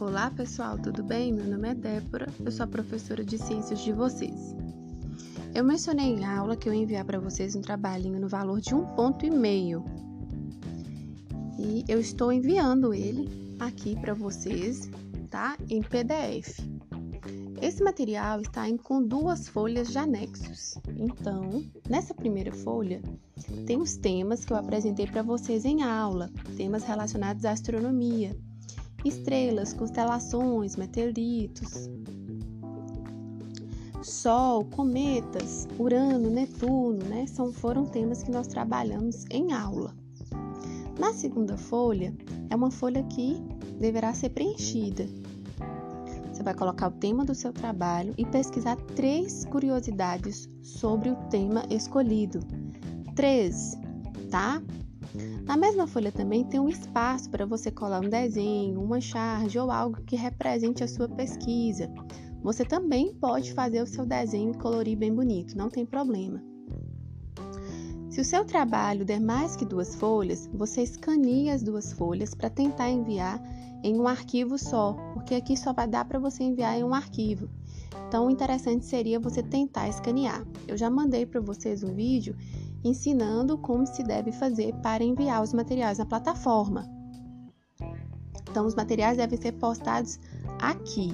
Olá pessoal, tudo bem? Meu nome é Débora, eu sou professora de ciências de vocês. Eu mencionei em aula que eu ia enviar para vocês um trabalhinho no valor de um ponto e meio. E eu estou enviando ele aqui para vocês, tá? Em PDF. Esse material está em, com duas folhas de anexos. Então, nessa primeira folha, tem os temas que eu apresentei para vocês em aula, temas relacionados à astronomia estrelas, constelações, meteoritos, Sol, cometas, Urano, Netuno, né? São, foram temas que nós trabalhamos em aula. Na segunda folha, é uma folha que deverá ser preenchida. Você vai colocar o tema do seu trabalho e pesquisar três curiosidades sobre o tema escolhido. Três, tá? Na mesma folha também tem um espaço para você colar um desenho, uma charge ou algo que represente a sua pesquisa. Você também pode fazer o seu desenho e colorir bem bonito, não tem problema. Se o seu trabalho der mais que duas folhas, você escaneia as duas folhas para tentar enviar em um arquivo só, porque aqui só vai dar para você enviar em um arquivo. Então, o interessante seria você tentar escanear. Eu já mandei para vocês um vídeo ensinando como se deve fazer para enviar os materiais na plataforma. Então, os materiais devem ser postados aqui.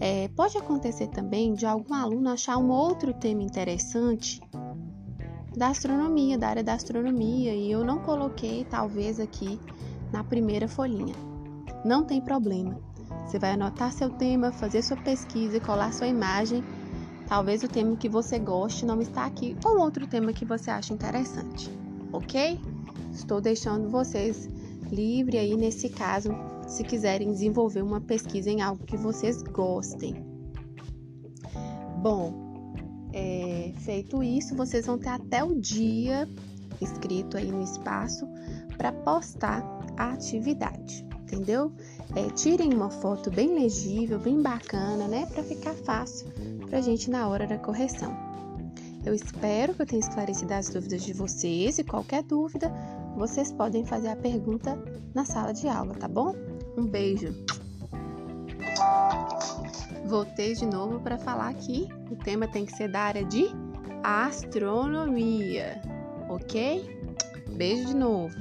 É, pode acontecer também de algum aluno achar um outro tema interessante da astronomia, da área da astronomia, e eu não coloquei talvez aqui na primeira folhinha. Não tem problema. Você vai anotar seu tema, fazer sua pesquisa colar sua imagem Talvez o tema que você goste não está aqui ou outro tema que você acha interessante, ok? Estou deixando vocês livre aí nesse caso, se quiserem desenvolver uma pesquisa em algo que vocês gostem. Bom, é, feito isso, vocês vão ter até o dia escrito aí no espaço para postar a atividade, entendeu? É, tirem uma foto bem legível, bem bacana, né, para ficar fácil para a gente na hora da correção. Eu espero que eu tenha esclarecido as dúvidas de vocês e qualquer dúvida, vocês podem fazer a pergunta na sala de aula, tá bom? Um beijo! Voltei de novo para falar que o tema tem que ser da área de astronomia, ok? Beijo de novo!